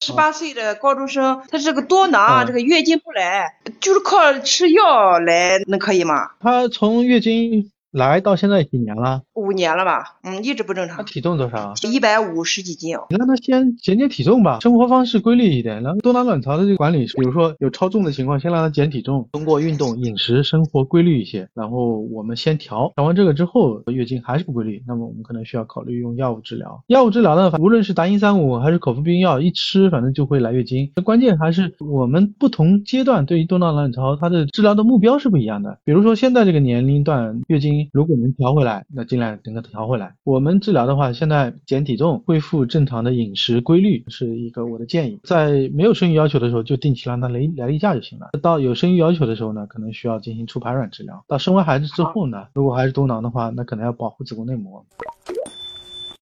十八岁的高中生，他这个多囊，啊这个月经不来，就是靠吃药来，能可以吗？他从月经来到现在几年了？五年了吧？嗯，一直不正常，他体重多少啊？一百五十几斤哦。你让他先减减体重吧，生活方式规律一点。然后多囊卵巢的这个管理，比如说有超重的情况，先让他减体重，通过运动、饮食、生活规律一些，然后我们先调，调完这个之后，月经还是不规律，那么我们可能需要考虑用药物治疗。药物治疗呢，无论是达英三五还是口服避孕药，一吃反正就会来月经。关键还是我们不同阶段对于多囊卵巢它的治疗的目标是不一样的。比如说现在这个年龄段，月经如果能调回来，那尽量整个调回来。我们治疗的话，现在减体重、恢复正常的饮食规律是一个我的建议。在没有生育要求的时候，就定期让它来来例假就行了。到有生育要求的时候呢，可能需要进行促排卵治疗。到生完孩子之后呢，如果还是多囊的话，那可能要保护子宫内膜。